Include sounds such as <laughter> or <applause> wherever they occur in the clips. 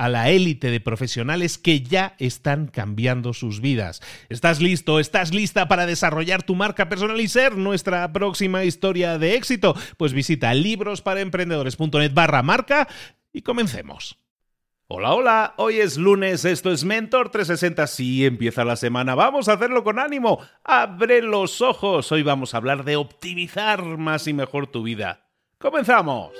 a la élite de profesionales que ya están cambiando sus vidas. ¿Estás listo? ¿Estás lista para desarrollar tu marca personal y ser nuestra próxima historia de éxito? Pues visita librosparaemprendedores.net barra marca y comencemos. Hola, hola, hoy es lunes, esto es Mentor 360, sí, empieza la semana, vamos a hacerlo con ánimo, abre los ojos, hoy vamos a hablar de optimizar más y mejor tu vida. ¡Comenzamos!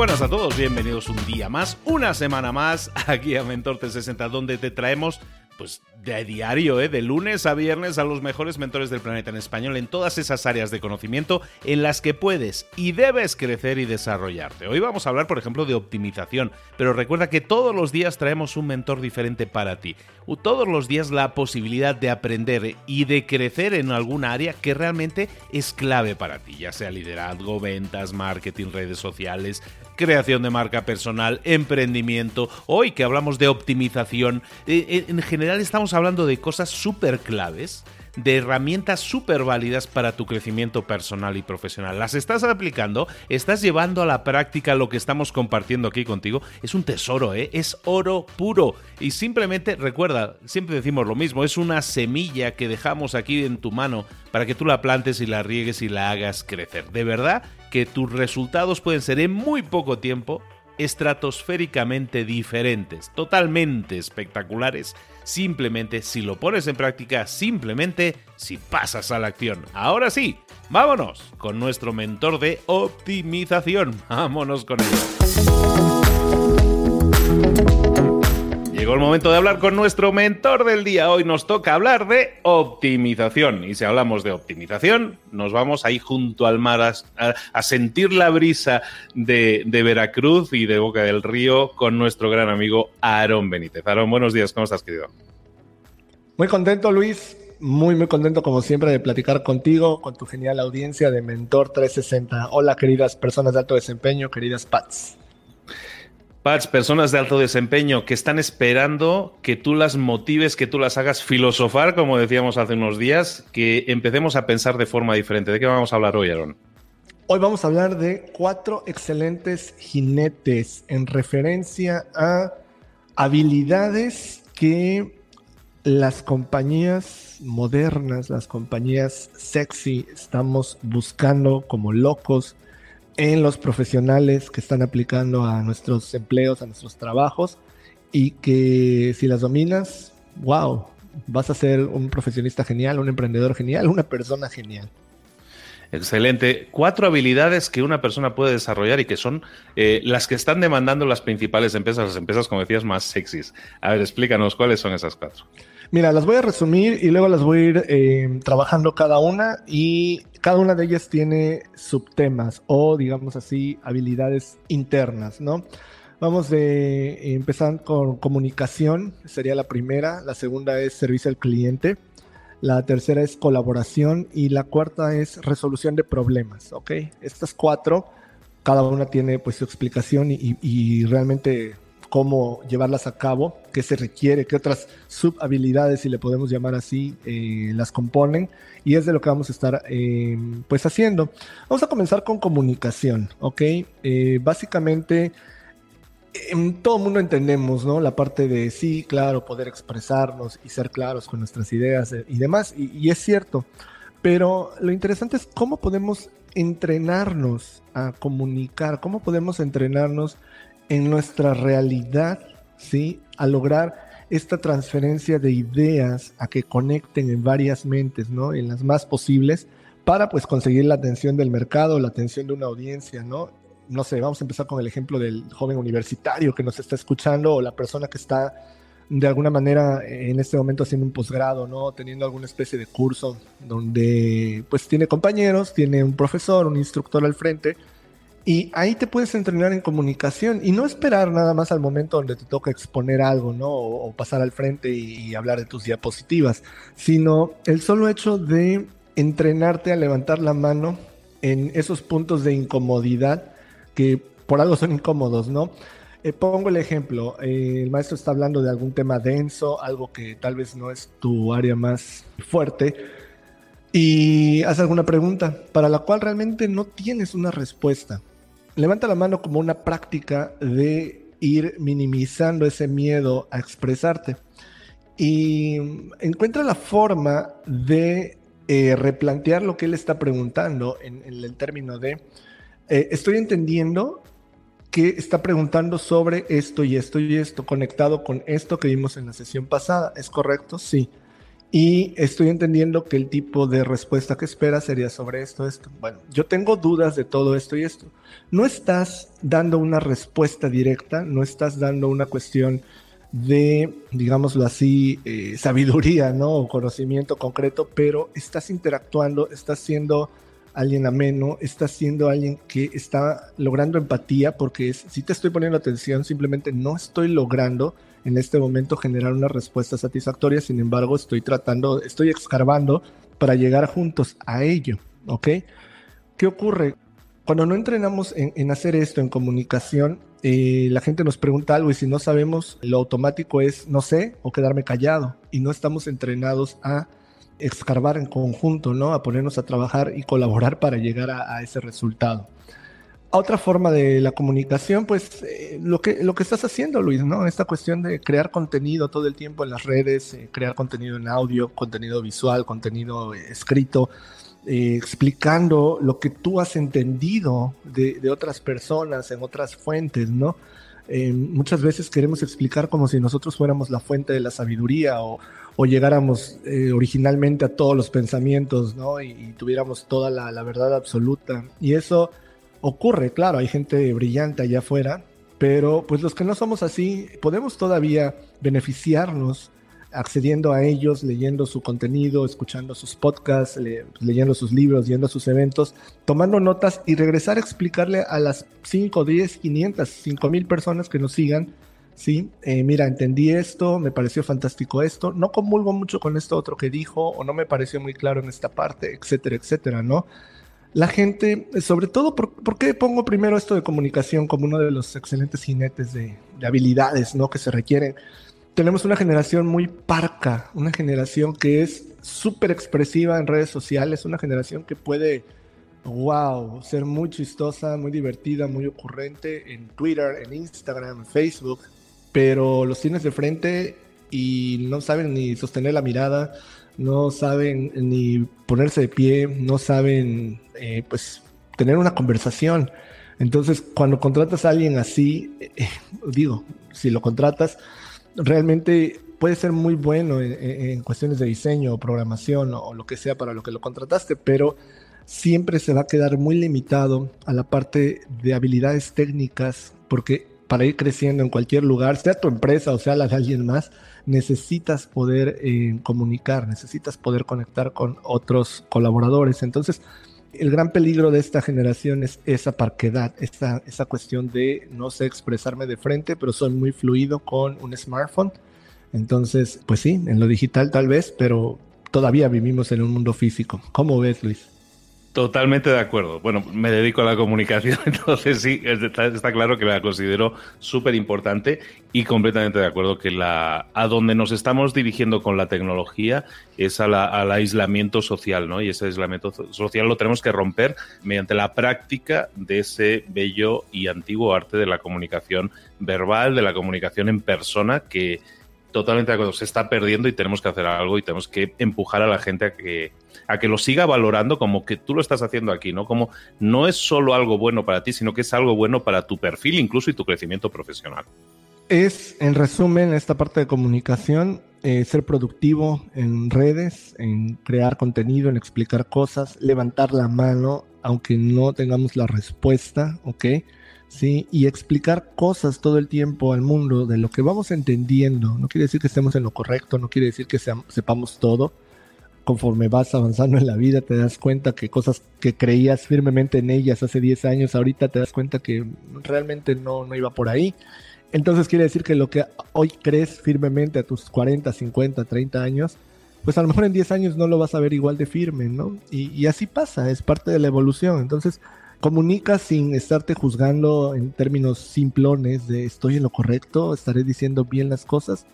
Buenas a todos, bienvenidos un día más, una semana más <laughs> aquí a Mentor 360, donde te traemos pues de diario, ¿eh? de lunes a viernes a los mejores mentores del planeta en español en todas esas áreas de conocimiento en las que puedes y debes crecer y desarrollarte. Hoy vamos a hablar, por ejemplo, de optimización, pero recuerda que todos los días traemos un mentor diferente para ti. Todos los días la posibilidad de aprender y de crecer en alguna área que realmente es clave para ti, ya sea liderazgo, ventas, marketing, redes sociales, creación de marca personal, emprendimiento. Hoy que hablamos de optimización, eh, en general estamos hablando de cosas súper claves de herramientas súper válidas para tu crecimiento personal y profesional. ¿Las estás aplicando? ¿Estás llevando a la práctica lo que estamos compartiendo aquí contigo? Es un tesoro, ¿eh? Es oro puro. Y simplemente recuerda, siempre decimos lo mismo, es una semilla que dejamos aquí en tu mano para que tú la plantes y la riegues y la hagas crecer. De verdad que tus resultados pueden ser en muy poco tiempo estratosféricamente diferentes, totalmente espectaculares, simplemente si lo pones en práctica, simplemente si pasas a la acción. Ahora sí, vámonos con nuestro mentor de optimización. Vámonos con ello. Llegó el momento de hablar con nuestro mentor del día. Hoy nos toca hablar de optimización. Y si hablamos de optimización, nos vamos ahí junto al mar a, sentir la brisa de, Veracruz y de Boca del Río con nuestro gran amigo Aarón Benítez. Aarón, buenos días, ¿cómo estás, querido? Muy contento, Luis. Muy, muy contento, como siempre, de platicar contigo, con tu genial audiencia de Mentor 360. Hola, queridas personas de alto desempeño, queridas Pats. Pats, personas de alto desempeño que están esperando que tú las motives, que tú las hagas filosofar, como decíamos hace unos días, que empecemos a pensar de forma diferente. ¿De qué vamos a hablar hoy, Aaron? Hoy vamos a hablar de cuatro excelentes jinetes en referencia a habilidades que las compañías modernas, las compañías sexy, estamos buscando como locos en los profesionales que están aplicando a nuestros empleos, a nuestros trabajos, y que si las dominas, wow, vas a ser un profesionista genial, un emprendedor genial, una persona genial. Excelente. Cuatro habilidades que una persona puede desarrollar y que son eh, las que están demandando las principales empresas, las empresas, como decías, más sexys. A ver, explícanos cuáles son esas cuatro. Mira, las voy a resumir y luego las voy a ir eh, trabajando cada una y cada una de ellas tiene subtemas o, digamos así, habilidades internas, ¿no? Vamos de empezar con comunicación, sería la primera, la segunda es servicio al cliente, la tercera es colaboración y la cuarta es resolución de problemas, ¿ok? Estas cuatro, cada una tiene pues su explicación y, realmente cómo llevarlas a cabo, qué se requiere, qué otras subhabilidades, si le podemos llamar así, eh, las componen y es de lo que vamos a estar eh, pues haciendo. Vamos a comenzar con comunicación, ¿ok? Eh, básicamente en todo mundo entendemos, ¿no? La parte de sí, claro, poder expresarnos y ser claros con nuestras ideas y demás, y, es cierto, pero lo interesante es cómo podemos entrenarnos a comunicar, cómo podemos entrenarnos en nuestra realidad, ¿sí? A lograr esta transferencia de ideas a que conecten en varias mentes, ¿no? En las más posibles para pues conseguir la atención del mercado, la atención de una audiencia, ¿no? no sé, vamos a empezar con el ejemplo del joven universitario que nos está escuchando o la persona que está de alguna manera en este momento haciendo un posgrado, ¿no? Teniendo alguna especie de curso donde pues tiene compañeros, tiene un profesor, un instructor al frente y ahí te puedes entrenar en comunicación y no esperar nada más al momento donde te toca exponer algo, ¿no? O, pasar al frente y, hablar de tus diapositivas, sino el solo hecho de entrenarte a levantar la mano en esos puntos de incomodidad que por algo son incómodos, ¿no? Eh, pongo el ejemplo, eh, el maestro está hablando de algún tema denso, algo que tal vez no es tu área más fuerte, y hace alguna pregunta para la cual realmente no tienes una respuesta. Levanta la mano como una práctica de ir minimizando ese miedo a expresarte y encuentra la forma de eh, replantear lo que él está preguntando en el término de eh, estoy entendiendo que está preguntando sobre esto y esto y esto, conectado con esto que vimos en la sesión pasada. ¿Es correcto? Sí. Y estoy entendiendo que el tipo de respuesta que espera sería sobre esto, esto. Bueno, yo tengo dudas de todo esto y esto. No estás dando una respuesta directa, no estás dando una cuestión de, digámoslo así, eh, sabiduría, ¿no? O conocimiento concreto, pero estás interactuando, estás siendo alguien ameno, estás siendo alguien que está logrando empatía, porque si te estoy poniendo atención, simplemente no estoy logrando en este momento generar una respuesta satisfactoria, sin embargo estoy tratando, estoy escarbando para llegar juntos a ello, ¿ok? ¿Qué ocurre? Cuando no entrenamos en, hacer esto, en comunicación, eh, la gente nos pregunta algo y si no sabemos, lo automático es no sé o quedarme callado y no estamos entrenados a escarbar en conjunto, ¿no? A ponernos a trabajar y colaborar para llegar a, ese resultado. Otra forma de la comunicación, pues eh, lo, que, lo que estás haciendo, Luis, ¿no? Esta cuestión de crear contenido todo el tiempo en las redes, eh, crear contenido en audio, contenido visual, contenido eh, escrito, explicando lo que tú has entendido de, otras personas en otras fuentes, ¿no? muchas veces queremos explicar como si nosotros fuéramos la fuente de la sabiduría o, llegáramos originalmente a todos los pensamientos, ¿no? Y, tuviéramos toda la, verdad absoluta. Y eso ocurre, claro, hay gente brillante allá afuera, pero pues los que no somos así, podemos todavía beneficiarnos accediendo a ellos, leyendo su contenido, escuchando sus podcasts, leyendo sus libros, yendo a sus eventos, tomando notas y regresar a explicarle a las 5, 10, 500, 5 mil personas que nos sigan ¿sí? Eh, mira, entendí esto, me pareció fantástico esto, no comulgo mucho con esto otro que dijo o no me pareció muy claro en esta parte, etcétera, etcétera, ¿no? La gente, sobre todo, ¿por, qué pongo primero esto de comunicación como uno de los excelentes jinetes de, habilidades, ¿no? Que se requieren. Tenemos una generación muy parca, una generación que es súper expresiva en redes sociales, una generación que puede wow, ser muy chistosa, muy divertida, muy ocurrente en Twitter, en Instagram, en Facebook, pero los tienes de frente y no saben ni sostener la mirada, no saben ni ponerse de pie, no saben eh, pues tener una conversación. Entonces, cuando contratas a alguien así, eh, <laughs> digo, si lo contratas, realmente puede ser muy bueno en, cuestiones de diseño o programación o, lo que sea para lo que lo contrataste, pero siempre se va a quedar muy limitado a la parte de habilidades técnicas, porque para ir creciendo en cualquier lugar, sea tu empresa o sea la de alguien más, necesitas poder eh, comunicar, necesitas poder conectar con otros colaboradores. Entonces, el gran peligro de esta generación es esa parquedad, esa, esa cuestión de no sé expresarme de frente, pero soy muy fluido con un smartphone. Entonces, pues sí, en lo digital tal vez, pero todavía vivimos en un mundo físico. ¿Cómo ves, Luis? Totalmente de acuerdo. Bueno, me dedico a la comunicación, <laughs> entonces sí, está, claro que la considero súper importante y completamente de acuerdo que la, a donde nos estamos dirigiendo con la tecnología es al aislamiento social, ¿no? Y ese aislamiento social lo tenemos que romper mediante la práctica de ese bello y antiguo arte de la comunicación verbal, de la comunicación en persona que totalmente de acuerdo, se está perdiendo y tenemos que hacer algo y tenemos que empujar a la gente a que, a que lo siga valorando como que tú lo estás haciendo aquí, ¿no? Como no es solo algo bueno para ti, sino que es algo bueno para tu perfil incluso y tu crecimiento profesional. Es, en resumen, esta parte de comunicación, eh, ser productivo en redes, en crear contenido, en explicar cosas, levantar la mano, aunque no tengamos la respuesta, ¿ok? ¿sí? Y explicar cosas todo el tiempo al mundo de lo que vamos entendiendo. No quiere decir que estemos en lo correcto, no quiere decir que sepamos todo. Conforme vas avanzando en la vida, te das cuenta que cosas que creías firmemente en ellas hace 10 años, ahorita te das cuenta que realmente no, no iba por ahí. Entonces quiere decir que lo que hoy crees firmemente a tus 40, 50, 30 años, pues a lo mejor en 10 años no lo vas a ver igual de firme, ¿no? Y, y así pasa, es parte de la evolución. Entonces, comunicas sin estarte juzgando en términos simplones de estoy en lo correcto, estaré diciendo bien las cosas.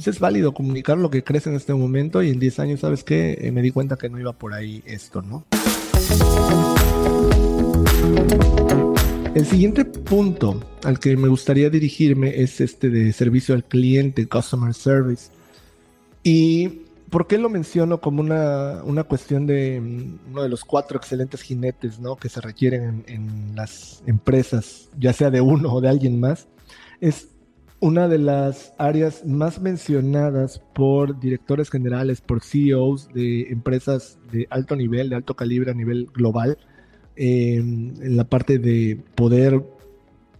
Pues es válido comunicar lo que crees en este momento y en 10 años, ¿sabes qué? Eh, me di cuenta que no iba por ahí esto, ¿no? El siguiente punto al que me gustaría dirigirme es este de servicio al cliente, customer service. Y ¿Por qué lo menciono como una, una, cuestión de mm, uno de los cuatro excelentes jinetes ¿no? que se requieren en, las empresas, ya sea de uno o de alguien más? Es una de las áreas más mencionadas por directores generales, por CEOs de empresas de alto nivel, de alto calibre a nivel global, eh, en la parte de poder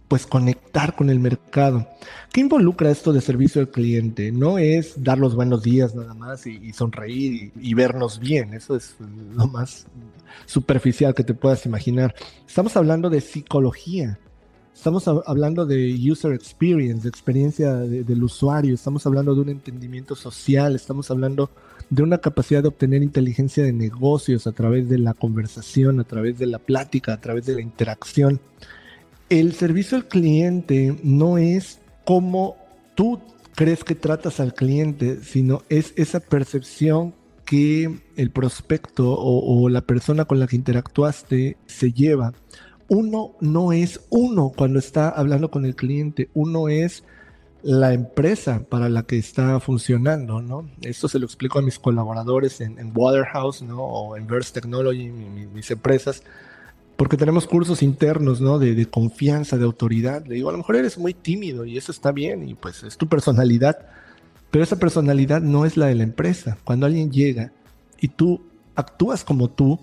pues conectar con el mercado. ¿Qué involucra esto de servicio al cliente? No es dar los buenos días nada más y, sonreír y, vernos bien, eso es lo más superficial que te puedas imaginar. Estamos hablando de psicología, estamos hablando de user experience, de experiencia del usuario, estamos hablando de un entendimiento social, estamos hablando de una capacidad de obtener inteligencia de negocios a través de la conversación, a través de la plática, a través de la interacción el servicio al cliente no es como tú crees que tratas al cliente, sino es esa percepción que el prospecto o, la persona con la que interactuaste se lleva. Uno no es uno cuando está hablando con el cliente, uno es la empresa para la que está funcionando, ¿no? Esto se lo explico a mis colaboradores en, Waterhouse, ¿no? O en Verse Technology, mis empresas porque tenemos cursos internos, ¿no? De, confianza, de autoridad. Le digo, a lo mejor eres muy tímido y eso está bien y pues es tu personalidad, pero esa personalidad no es la de la empresa. Cuando alguien llega y tú actúas como tú,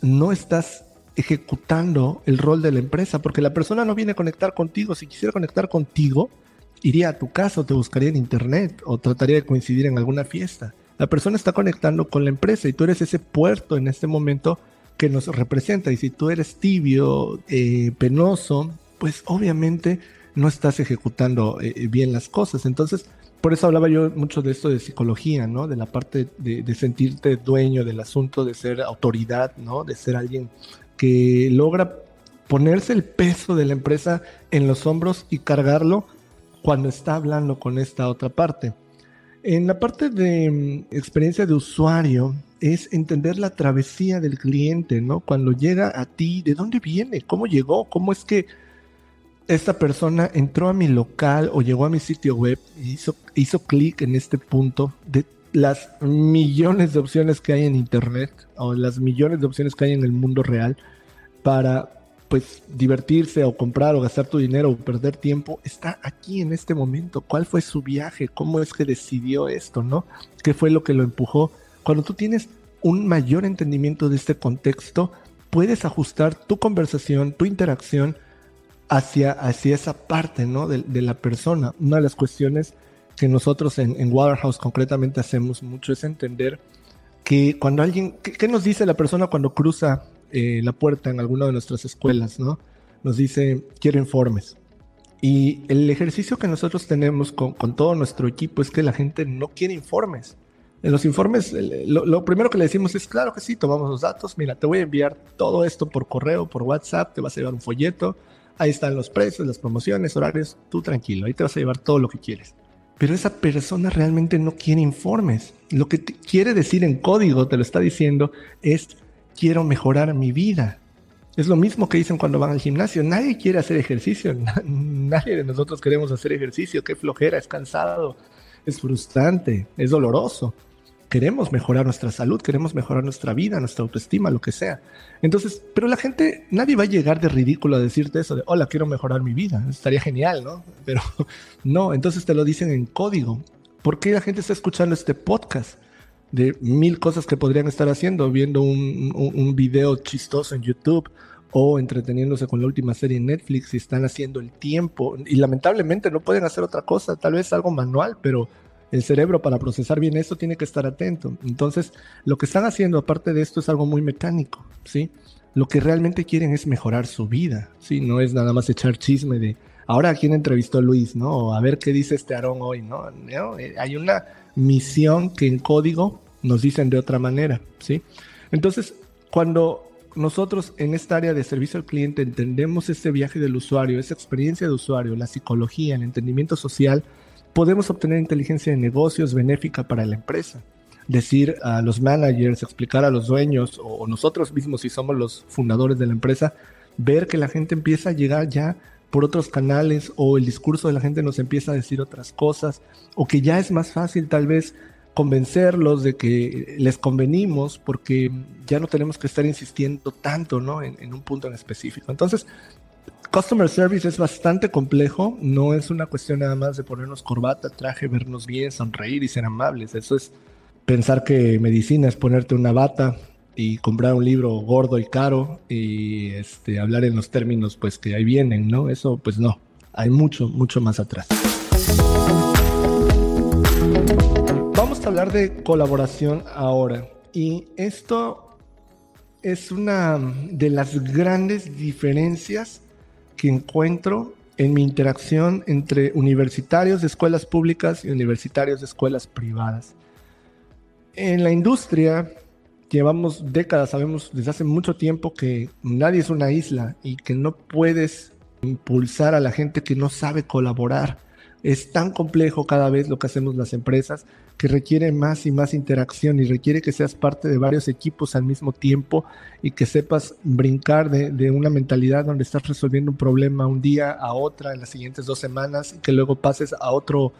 no estás ejecutando el rol de la empresa, porque la persona no viene a conectar contigo. Si quisiera conectar contigo, iría a tu casa o te buscaría en internet o trataría de coincidir en alguna fiesta. La persona está conectando con la empresa y tú eres ese puerto en este momento que nos representa. Y si tú eres tibio, eh, penoso, pues obviamente no estás ejecutando eh, bien las cosas. Entonces, por eso hablaba yo mucho de esto de psicología, ¿no? De la parte de, sentirte dueño del asunto, de ser autoridad, ¿no? De ser alguien que logra ponerse el peso de la empresa en los hombros y cargarlo cuando está hablando con esta otra parte. En la parte de mm, experiencia de usuario, es entender la travesía del cliente, ¿no? Cuando llega a ti, ¿de dónde viene? ¿Cómo llegó? ¿Cómo es que esta persona entró a mi local o llegó a mi sitio web y hizo, hizo clic en este punto de las millones de opciones que hay en internet o las millones de opciones que hay en el mundo real para pues divertirse o comprar o gastar tu dinero o perder tiempo está aquí en este momento. ¿Cuál fue su viaje? ¿Cómo es que decidió esto, no? ¿Qué fue lo que lo empujó cuando tú tienes un mayor entendimiento de este contexto, puedes ajustar tu conversación, tu interacción hacia, hacia esa parte ¿no? de, la persona. Una de las cuestiones que nosotros en, en, Waterhouse concretamente hacemos mucho es entender que cuando alguien, ¿qué, nos dice la persona cuando cruza eh, la puerta en alguna de nuestras escuelas? ¿no? Nos dice, quiero informes. Y el ejercicio que nosotros tenemos con, con todo nuestro equipo es que la gente no quiere informes. En los informes, lo, primero que le decimos es, claro que sí, tomamos los datos, mira, te voy a enviar todo esto por correo, por WhatsApp, te vas a llevar un folleto, ahí están los precios, las promociones, horarios, tú tranquilo, ahí te vas a llevar todo lo que quieres. Pero esa persona realmente no quiere informes. Lo que quiere decir en código, te lo está diciendo, es, quiero mejorar mi vida. Es lo mismo que dicen cuando van al gimnasio. Nadie quiere hacer ejercicio. <laughs> Nadie de nosotros queremos hacer ejercicio. Qué flojera, es cansado, es frustrante, es doloroso queremos mejorar nuestra salud, queremos mejorar nuestra vida, nuestra autoestima, lo que sea. Entonces, pero la gente, nadie va a llegar de ridículo a decirte eso de, hola, quiero mejorar mi vida. Estaría genial, ¿no? <laughs> Pero no, entonces te lo dicen en código. ¿Por qué la gente está escuchando este podcast? De mil cosas que podrían estar haciendo, viendo un, un, video chistoso en YouTube o entreteniéndose con la última serie en Netflix y están haciendo el tiempo y lamentablemente no pueden hacer otra cosa, tal vez algo manual, pero el cerebro para procesar bien esto tiene que estar atento. Entonces, lo que están haciendo aparte de esto es algo muy mecánico, ¿sí? Lo que realmente quieren es mejorar su vida, ¿sí? No es nada más echar chisme de, ahora a quién entrevistó Luis, ¿no? O a ver qué dice este Aarón hoy, ¿no? Eh, hay una misión que en código nos dicen de otra manera, ¿sí? Entonces, cuando nosotros en esta área de servicio al cliente entendemos este viaje del usuario, esa experiencia de usuario, la psicología, el entendimiento social, podemos obtener inteligencia de negocios benéfica para la empresa. Decir a los managers, explicar a los dueños o nosotros mismos si somos los fundadores de la empresa, ver que la gente empieza a llegar ya por otros canales o el discurso de la gente nos empieza a decir otras cosas o que ya es más fácil tal vez convencerlos de que les convenimos porque ya no tenemos que estar insistiendo tanto ¿no? en, en un punto en específico. Entonces, Customer service es bastante complejo, no es una cuestión nada más de ponernos corbata, traje, vernos bien, sonreír y ser amables. Eso es pensar que medicina es ponerte una bata y comprar un libro gordo y caro y este, hablar en los términos pues que ahí vienen, ¿no? Eso pues no, hay mucho, mucho más atrás. Vamos a hablar de colaboración ahora y esto es una de las grandes diferencias que encuentro en mi interacción entre universitarios de escuelas públicas y universitarios de escuelas privadas. En la industria llevamos décadas, sabemos desde hace mucho tiempo que nadie es una isla y que no puedes impulsar a la gente que no sabe colaborar. Es tan complejo cada vez lo que hacemos las empresas que requiere más y más interacción y requiere que seas parte de varios equipos al mismo tiempo y que sepas brincar de, una mentalidad donde estás resolviendo un problema un día a otra en las siguientes dos semanas y que luego pases a otro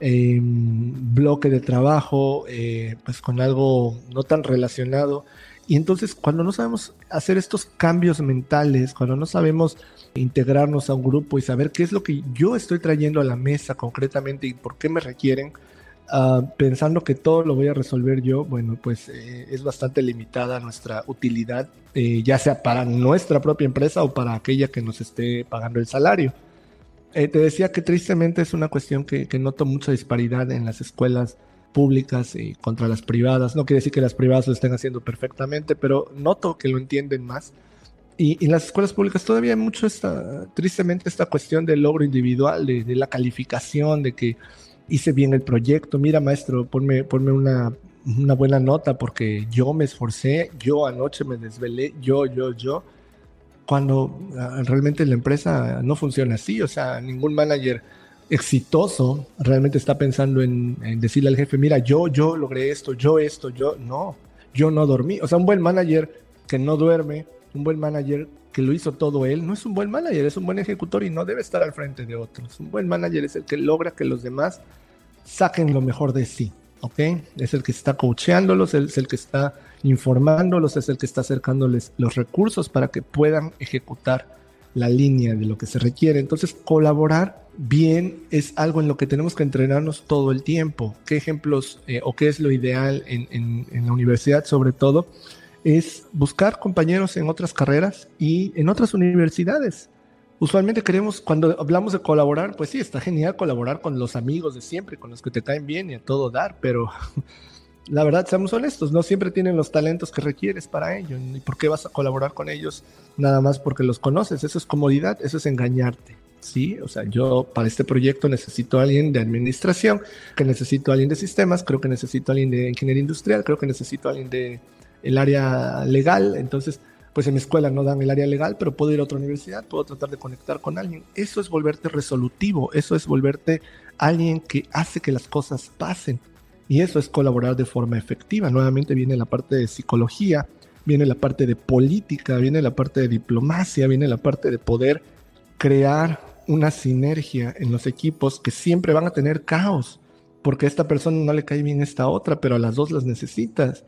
em, bloque de trabajo eh, pues con algo no tan relacionado. Y entonces cuando no sabemos hacer estos cambios mentales, cuando no sabemos integrarnos a un grupo y saber qué es lo que yo estoy trayendo a la mesa concretamente y por qué me requieren, Ah, pensando que todo lo voy a resolver yo, bueno, pues eh, es bastante limitada nuestra utilidad, eh, ya sea para nuestra propia empresa o para aquella que nos esté pagando el salario. Eh, te decía que tristemente es una cuestión que, noto mucha disparidad en las escuelas públicas y contra las privadas. No quiere decir que las privadas lo estén haciendo perfectamente, pero noto que lo entienden más. Y, en las escuelas públicas todavía hay mucho esta, tristemente, esta cuestión del logro individual, de la calificación, de que hice bien el proyecto, mira maestro, ponme, ponme una, una buena nota porque yo me esforcé, yo anoche me desvelé, yo, yo, yo, cuando ah, realmente la empresa no funciona así, o sea, ningún manager exitoso realmente está pensando en, en, decirle al jefe, mira, yo, yo logré esto, yo esto, yo, no, yo no dormí. O sea, un buen manager que no duerme, un buen manager que lo hizo todo él, no es un buen manager, es un buen ejecutor y no debe estar al frente de otros. Un buen manager es el que logra que los demás saquen lo mejor de sí, ¿ok? Es el que está coacheándolos, es el que está informándolos, es el que está acercándoles los recursos para que puedan ejecutar la línea de lo que se requiere. Entonces, colaborar bien es algo en lo que tenemos que entrenarnos todo el tiempo. ¿Qué ejemplos eh, o qué es lo ideal en, en la universidad sobre todo? Es buscar compañeros en otras carreras y en otras universidades. Usualmente queremos, cuando hablamos de colaborar, pues sí, está genial colaborar con los amigos de siempre, con los que te caen bien y a todo dar, pero <laughs> la verdad, seamos honestos, no siempre tienen los talentos que requieres para ello. ¿Y por qué vas a colaborar con ellos nada más porque los conoces? Eso es comodidad, eso es engañarte. Sí, o sea, yo para este proyecto necesito a alguien de administración, que necesito a alguien de sistemas, creo que necesito a alguien de ingeniería industrial, creo que necesito a alguien de el área legal, entonces pues en mi escuela no dan el área legal, pero puedo ir a otra universidad, puedo tratar de conectar con alguien. Eso es volverte resolutivo, eso es volverte alguien que hace que las cosas pasen. Y eso es colaborar de forma efectiva. Nuevamente viene la parte de psicología, viene la parte de política, viene la parte de diplomacia, viene la parte de poder crear una sinergia en los equipos que siempre van a tener caos, porque a esta persona no le cae bien esta otra, pero a las dos las necesitas.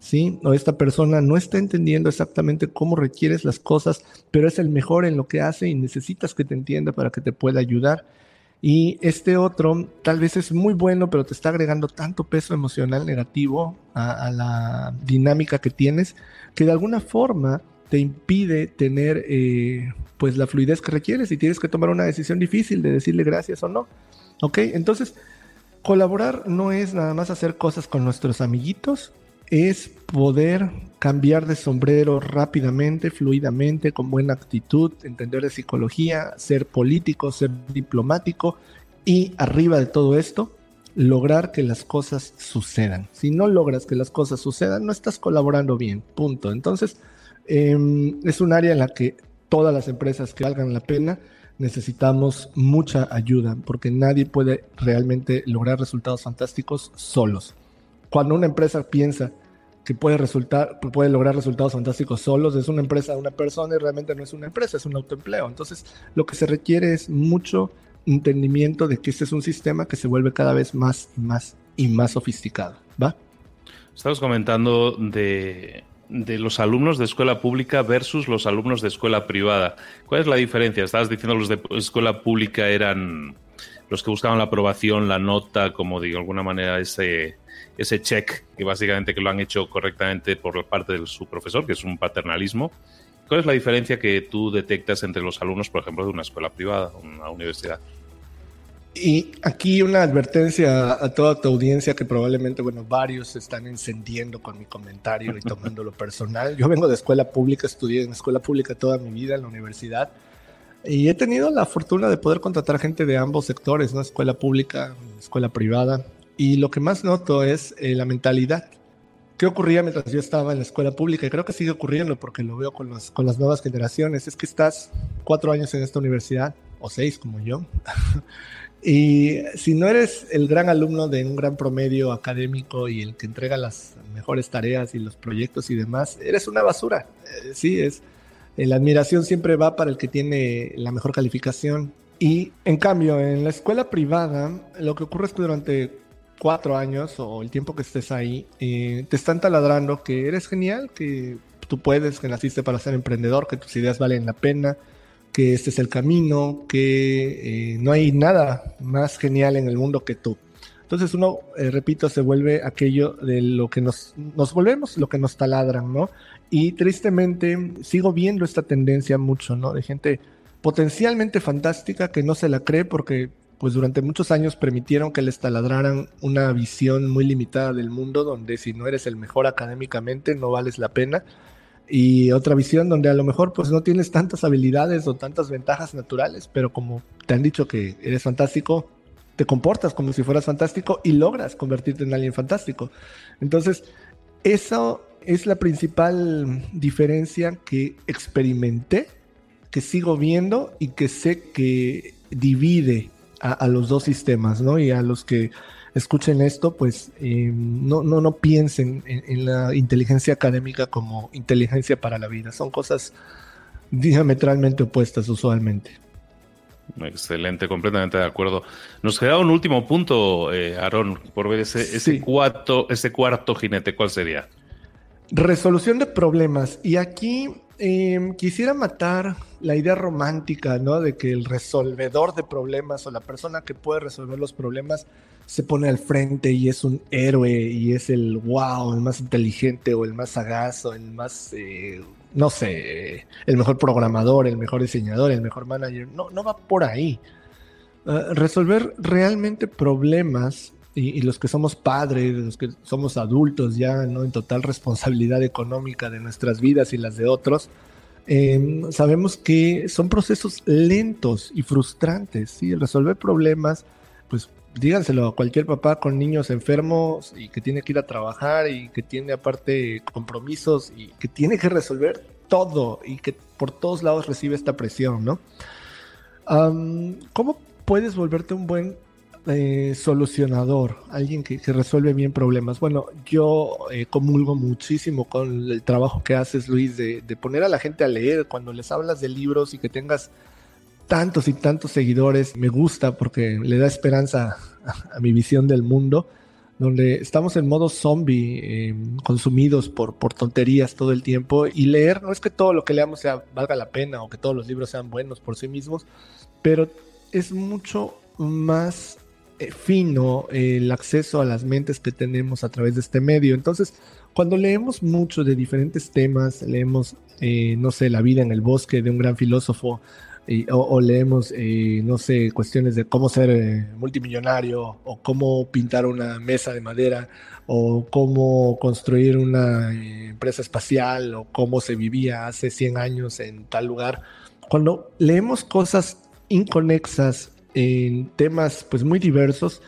¿Sí? O esta persona no está entendiendo exactamente cómo requieres las cosas, pero es el mejor en lo que hace y necesitas que te entienda para que te pueda ayudar. Y este otro tal vez es muy bueno, pero te está agregando tanto peso emocional negativo a, la dinámica que tienes, que de alguna forma te impide tener eh, pues la fluidez que requieres y tienes que tomar una decisión difícil de decirle gracias o no. ¿Ok? Entonces, colaborar no es nada más hacer cosas con nuestros amiguitos, es poder cambiar de sombrero rápidamente, fluidamente, con buena actitud, entender de psicología, ser político, ser diplomático y arriba de todo esto, lograr que las cosas sucedan. Si no logras que las cosas sucedan, no estás colaborando bien, punto. Entonces, em, es un área en la que todas las empresas que valgan la pena necesitamos mucha ayuda, porque nadie puede realmente lograr resultados fantásticos solos. Cuando una empresa piensa que puede resultar, puede lograr resultados fantásticos solos, es una empresa de una persona y realmente no es una empresa, es un autoempleo. Entonces, lo que se requiere es mucho entendimiento de que este es un sistema que se vuelve cada vez más y más y más sofisticado, ¿va? Estamos comentando de, los alumnos de escuela pública versus los alumnos de escuela privada. ¿Cuál es la diferencia? Estabas diciendo los de escuela pública eran los que buscaban la aprobación, la nota, como de alguna manera ese ese check, que básicamente que lo han hecho correctamente por parte de su profesor, que es un paternalismo. ¿Cuál es la diferencia que tú detectas entre los alumnos, por ejemplo, de una escuela privada, una universidad? Y aquí una advertencia a toda tu audiencia que probablemente, bueno, varios se están encendiendo con mi comentario y tomándolo personal. Yo vengo de escuela pública, estudié en escuela pública toda mi vida en la universidad y he tenido la fortuna de poder contratar gente de ambos sectores, ¿no? Escuela pública, escuela privada. Y lo que más noto es eh, la mentalidad. ¿Qué ocurría mientras yo estaba en la escuela pública? Y creo que sigue ocurriendo porque lo veo con, con las nuevas generaciones. Es que estás cuatro años en esta universidad, o seis como yo. <laughs> y si no eres el gran alumno de un gran promedio académico y el que entrega las mejores tareas y los proyectos y demás, eres una basura. Eh, sí, es. Eh, la admiración siempre va para el que tiene la mejor calificación. Y en cambio, en la escuela privada, lo que ocurre es que durante cuatro años o el tiempo que estés ahí, eh, te están taladrando que eres genial, que tú puedes, que naciste para ser emprendedor, que tus ideas valen la pena, que este es el camino, que eh, no hay nada más genial en el mundo que tú. Entonces uno, eh, repito, se vuelve aquello de lo que nos, nos volvemos, lo que nos taladran, ¿no? Y tristemente sigo viendo esta tendencia mucho, ¿no? De gente potencialmente fantástica que no se la cree porque pues durante muchos años permitieron que les taladraran una visión muy limitada del mundo, donde si no eres el mejor académicamente no vales la pena. Y otra visión donde a lo mejor pues no tienes tantas habilidades o tantas ventajas naturales, pero como te han dicho que eres fantástico, te comportas como si fueras fantástico y logras convertirte en alguien fantástico. Entonces, eso es la principal diferencia que experimenté, que sigo viendo y que sé que divide a, los dos sistemas, ¿no? Y a los que escuchen esto, pues eh, no, no, no piensen en, la inteligencia académica como inteligencia para la vida. Son cosas diametralmente opuestas usualmente. Excelente, completamente de acuerdo. Nos queda un último punto, eh, Aarón, por ver ese, ese, cuarto, ese cuarto jinete. ¿Cuál sería? Resolución de problemas. Y aquí Em, quisiera matar la idea romántica, ¿no? De que el resolvedor de problemas o la persona que puede resolver los problemas se pone al frente y es un héroe y es el wow, el más inteligente o el más sagaz o el más, eh, no sé, el mejor programador, el mejor diseñador, el mejor manager. No, no va por ahí. Ah, resolver realmente problemas y, los que somos padres, los que somos adultos ya, ¿no? En total responsabilidad económica de nuestras vidas y las de otros, em, sabemos que son procesos lentos y frustrantes, ¿sí? resolver problemas, pues díganselo a cualquier papá con niños enfermos y que tiene que ir a trabajar y que tiene aparte compromisos y que tiene que resolver todo y que por todos lados recibe esta presión, ¿no? ¿Cómo puedes volverte un buen eh, solucionador, alguien que, resuelve bien problemas. Bueno, yo eh, comulgo muchísimo con el trabajo que haces, Luis, de, poner a la gente a leer cuando les hablas de libros y que tengas tantos y tantos seguidores. Me gusta porque le da esperanza a, mi visión del mundo, donde estamos en modo zombie, em, consumidos por, tonterías todo el tiempo. Y leer, no es que todo lo que leamos valga la pena o que todos los libros sean buenos por sí mismos, pero es mucho más fino el acceso a las mentes que tenemos a través de este medio. Entonces, cuando leemos mucho de diferentes temas, leemos, eh, no sé, La vida en el bosque de un gran filósofo, o, leemos, eh, no sé, cuestiones de cómo ser multimillonario, o cómo pintar una mesa de madera, o cómo construir una empresa espacial, o cómo se vivía hace 100 años en tal lugar. Cuando leemos cosas inconexas en temas pues muy diversos,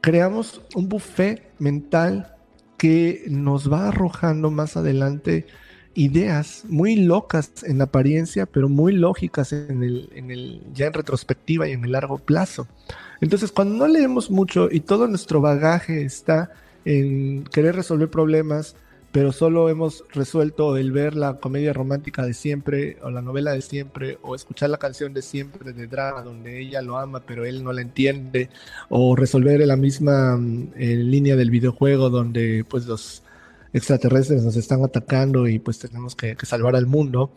creamos un buffet mental que nos va arrojando más adelante ideas muy locas en apariencia, pero muy lógicas en el, en el, ya en retrospectiva y en el largo plazo. Entonces, cuando no leemos mucho y todo nuestro bagaje está en querer resolver problemas, pero solo hemos resuelto el ver la comedia romántica de siempre o la novela de siempre o escuchar la canción de siempre de drama donde ella lo ama pero él no la entiende o resolver la misma mm, línea del videojuego donde pues los extraterrestres nos están atacando y pues tenemos que, salvar al mundo.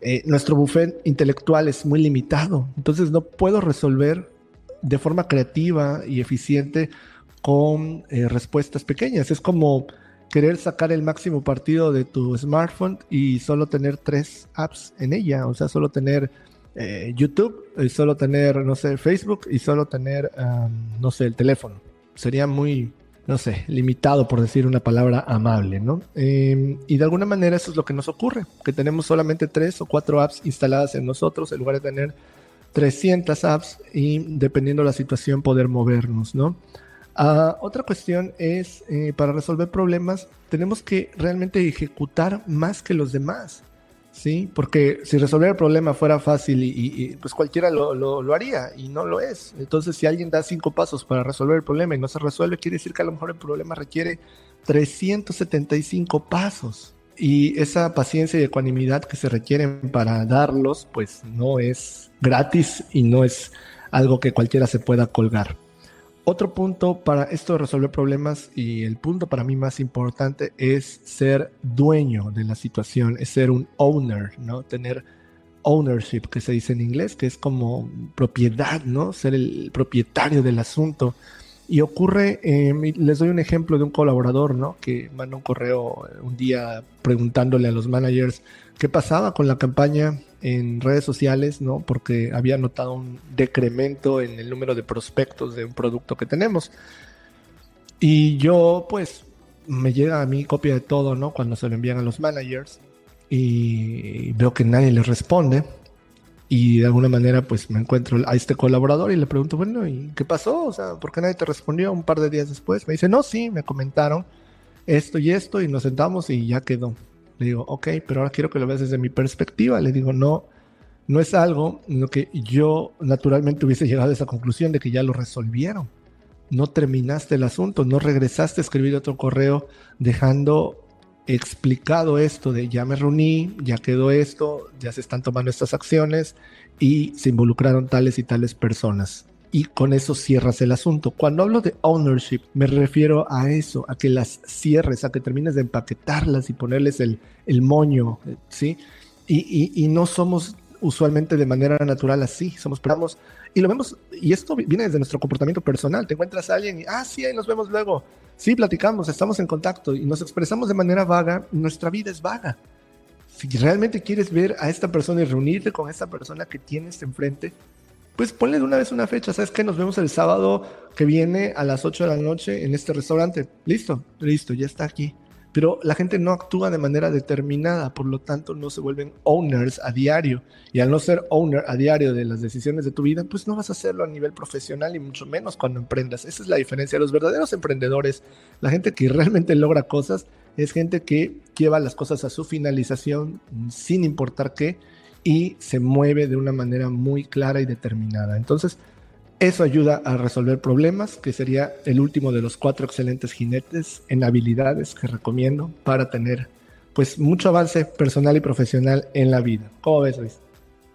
Eh, nuestro buffet intelectual es muy limitado, entonces no puedo resolver de forma creativa y eficiente con eh, respuestas pequeñas. Es como querer sacar el máximo partido de tu smartphone y solo tener tres apps en ella, o sea, solo tener eh, YouTube, y solo tener, no sé, Facebook y solo tener, no sé, el teléfono. Sería muy, no sé, limitado por decir una palabra amable, ¿no? Em, y de alguna manera eso es lo que nos ocurre, que tenemos solamente tres o cuatro apps instaladas en nosotros en lugar de tener 300 apps y dependiendo de la situación poder movernos, ¿no? Ah, otra cuestión es, eh, para resolver problemas, tenemos que realmente ejecutar más que los demás, ¿sí? Porque si resolver el problema fuera fácil y, pues cualquiera lo, lo, haría y no lo es. Entonces, si alguien da cinco pasos para resolver el problema y no se resuelve, quiere decir que a lo mejor el problema requiere 375 pasos. Y esa paciencia y ecuanimidad que se requieren para darlos, pues no es gratis y no es algo que cualquiera se pueda colgar. Otro punto para esto de resolver problemas y el punto para mí más importante es ser dueño de la situación, es ser un owner, ¿no? Tener ownership, que se dice en inglés, que es como propiedad, ¿no? Ser el propietario del asunto. Y ocurre, eh, les doy un ejemplo de un colaborador, ¿no? Que manda un correo un día preguntándole a los managers qué pasaba con la campaña en redes sociales, ¿no? Porque había notado un decremento en el número de prospectos de un producto que tenemos. Y yo, pues, me llega a mí copia de todo, ¿no? Cuando se lo envían a los managers y veo que nadie les responde. Y de alguna manera, pues me encuentro a este colaborador y le pregunto, bueno, ¿y qué pasó? O sea, ¿por qué nadie te respondió un par de días después? Me dice, no, sí, me comentaron esto y esto y nos sentamos y ya quedó. Le digo, ok, pero ahora quiero que lo veas desde mi perspectiva. Le digo, no, no es algo en lo que yo naturalmente hubiese llegado a esa conclusión de que ya lo resolvieron. No terminaste el asunto, no regresaste a escribir otro correo dejando explicado esto de ya me reuní, ya quedó esto, ya se están tomando estas acciones y se involucraron tales y tales personas. Y con eso cierras el asunto. Cuando hablo de ownership, me refiero a eso, a que las cierres, a que termines de empaquetarlas y ponerles el, el moño, ¿sí? Y, y, no somos usualmente de manera natural así, somos esperamos y lo vemos, y esto viene desde nuestro comportamiento personal, te encuentras a alguien y, ah, sí, ahí nos vemos luego, sí, platicamos, estamos en contacto y nos expresamos de manera vaga, nuestra vida es vaga. Si realmente quieres ver a esta persona y reunirte con esta persona que tienes enfrente, pues ponle de una vez una fecha, ¿sabes qué? Nos vemos el sábado que viene a las 8 de la noche en este restaurante. Listo, listo, ya está aquí pero la gente no actúa de manera determinada, por lo tanto no se vuelven owners a diario. Y al no ser owner a diario de las decisiones de tu vida, pues no vas a hacerlo a nivel profesional y mucho menos cuando emprendas. Esa es la diferencia. Los verdaderos emprendedores, la gente que <laughs> realmente logra cosas, es gente que lleva las cosas a su finalización sin importar qué y se mueve de una manera muy clara y determinada. Entonces, eso ayuda a resolver problemas, que sería el último de los cuatro excelentes jinetes en habilidades que recomiendo para tener pues mucho avance personal y profesional en la vida. ¿Cómo ves, Luis?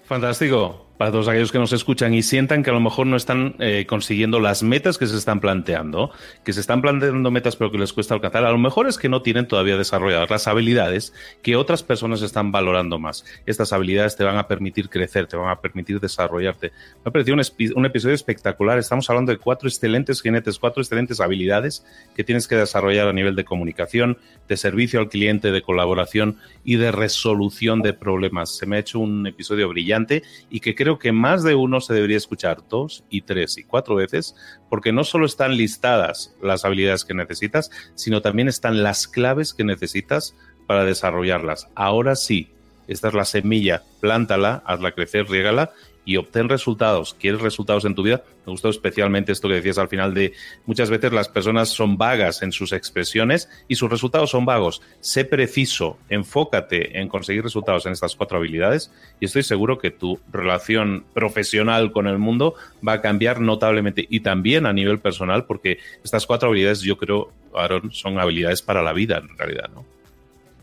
Fantástico para todos aquellos que nos escuchan y sientan que a lo mejor no están eh, consiguiendo las metas que se están planteando, que se están planteando metas pero que les cuesta alcanzar, a lo mejor es que no tienen todavía desarrolladas las habilidades que otras personas están valorando más. Estas habilidades te van a permitir crecer, te van a permitir desarrollarte. Me ha parecido un, un episodio espectacular. Estamos hablando de cuatro excelentes jinetes, cuatro excelentes habilidades que tienes que desarrollar a nivel de comunicación, de servicio al cliente, de colaboración y de resolución de problemas. Se me ha hecho un episodio brillante y que creo creo que más de uno se debería escuchar dos y tres y cuatro veces, porque no solo están listadas las habilidades que necesitas, sino también están las claves que necesitas para desarrollarlas. Ahora sí, esta es la semilla, plántala, hazla crecer, riégala y obtén resultados. ¿Quieres resultados en tu vida? Me gustó especialmente esto que decías al final de muchas veces las personas son vagas en sus expresiones y sus resultados son vagos. Sé preciso, enfócate en conseguir resultados en estas cuatro habilidades y estoy seguro que tu relación profesional con el mundo va a cambiar notablemente y también a nivel personal porque estas cuatro habilidades yo creo, Aaron, son habilidades para la vida en realidad, ¿no?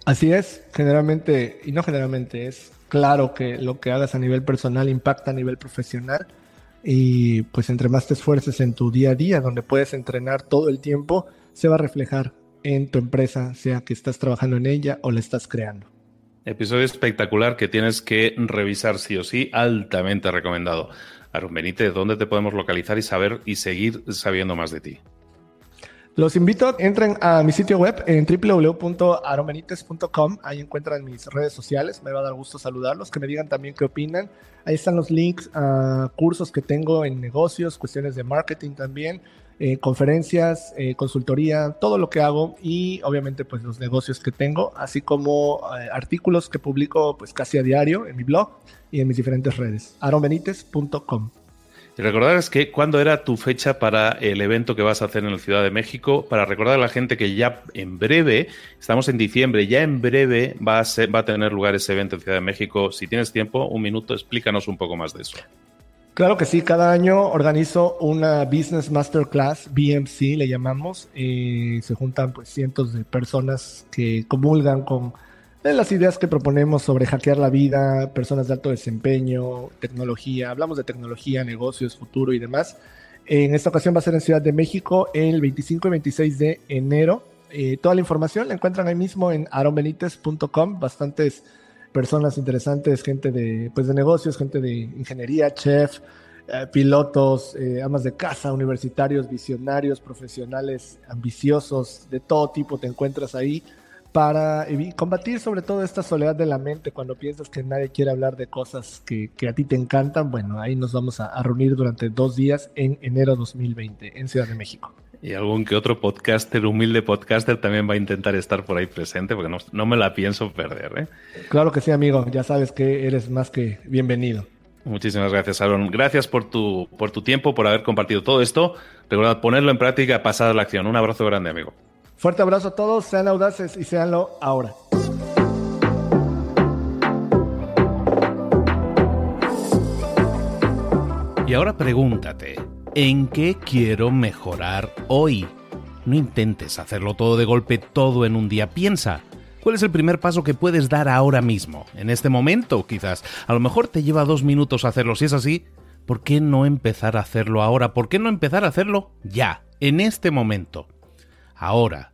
Así es, generalmente, y no generalmente, es claro que lo que hagas a nivel personal impacta a nivel profesional y pues entre más te esfuerces en tu día a día, donde puedes entrenar todo el tiempo, se va a reflejar en tu empresa, sea que estás trabajando en ella o la estás creando. Episodio espectacular que tienes que revisar sí o sí, altamente recomendado. Aaron Benítez, ¿dónde te podemos localizar y saber y seguir sabiendo más de ti? Los invito a entren a mi sitio web en www.aromenites.com. Ahí encuentran mis redes sociales. Me va a dar gusto saludarlos. Que me digan también qué opinan. Ahí están los links a cursos que tengo en negocios, cuestiones de marketing también, eh, conferencias, eh, consultoría, todo lo que hago y obviamente pues los negocios que tengo, así como eh, artículos que publico pues casi a diario en mi blog y en mis diferentes redes. aromenites.com. Y recordar es que cuándo era tu fecha para el evento que vas a hacer en la Ciudad de México, para recordar a la gente que ya en breve, estamos en diciembre, ya en breve va a, tener lugar ese evento en Ciudad de México. Si tienes tiempo, un minuto, explícanos un poco más de eso. Claro que sí, cada año organizo una Business Masterclass, BMC le llamamos, y se juntan pues cientos de personas que comulgan con las ideas que proponemos sobre hackear la vida, personas de alto desempeño, tecnología, hablamos de tecnología, negocios, futuro y demás. En esta ocasión va a ser en Ciudad de México el 25 y 26 de enero. Eh, toda la información la encuentran ahí mismo en aronbenitez.com. Bastantes personas interesantes, gente de, pues de negocios, gente de ingeniería, chef, eh, pilotos, eh, amas de casa, universitarios, visionarios, profesionales, ambiciosos, de todo tipo te encuentras ahí para combatir sobre todo esta soledad de la mente cuando piensas que nadie quiere hablar de cosas que, a ti te encantan. Bueno, ahí nos vamos a, reunir durante dos días en enero 2020 en Ciudad de México. Y algún que otro podcaster, humilde podcaster, también va a intentar estar por ahí presente porque no, me la pienso perder. ¿eh? Claro que sí, amigo. Ya sabes que eres más que bienvenido. Muchísimas gracias, Aaron. Gracias por tu, por tu tiempo, por haber compartido todo esto. Recordad ponerlo en práctica, pasar a la acción. Un abrazo grande, amigo. Fuerte abrazo a todos, sean audaces y seanlo ahora. Y ahora pregúntate, ¿en qué quiero mejorar hoy? No intentes hacerlo todo de golpe, todo en un día. Piensa, ¿cuál es el primer paso que puedes dar ahora mismo? En este momento, quizás. A lo mejor te lleva dos minutos hacerlo. Si es así, ¿por qué no empezar a hacerlo ahora? ¿Por qué no empezar a hacerlo ya, en este momento? Ahora,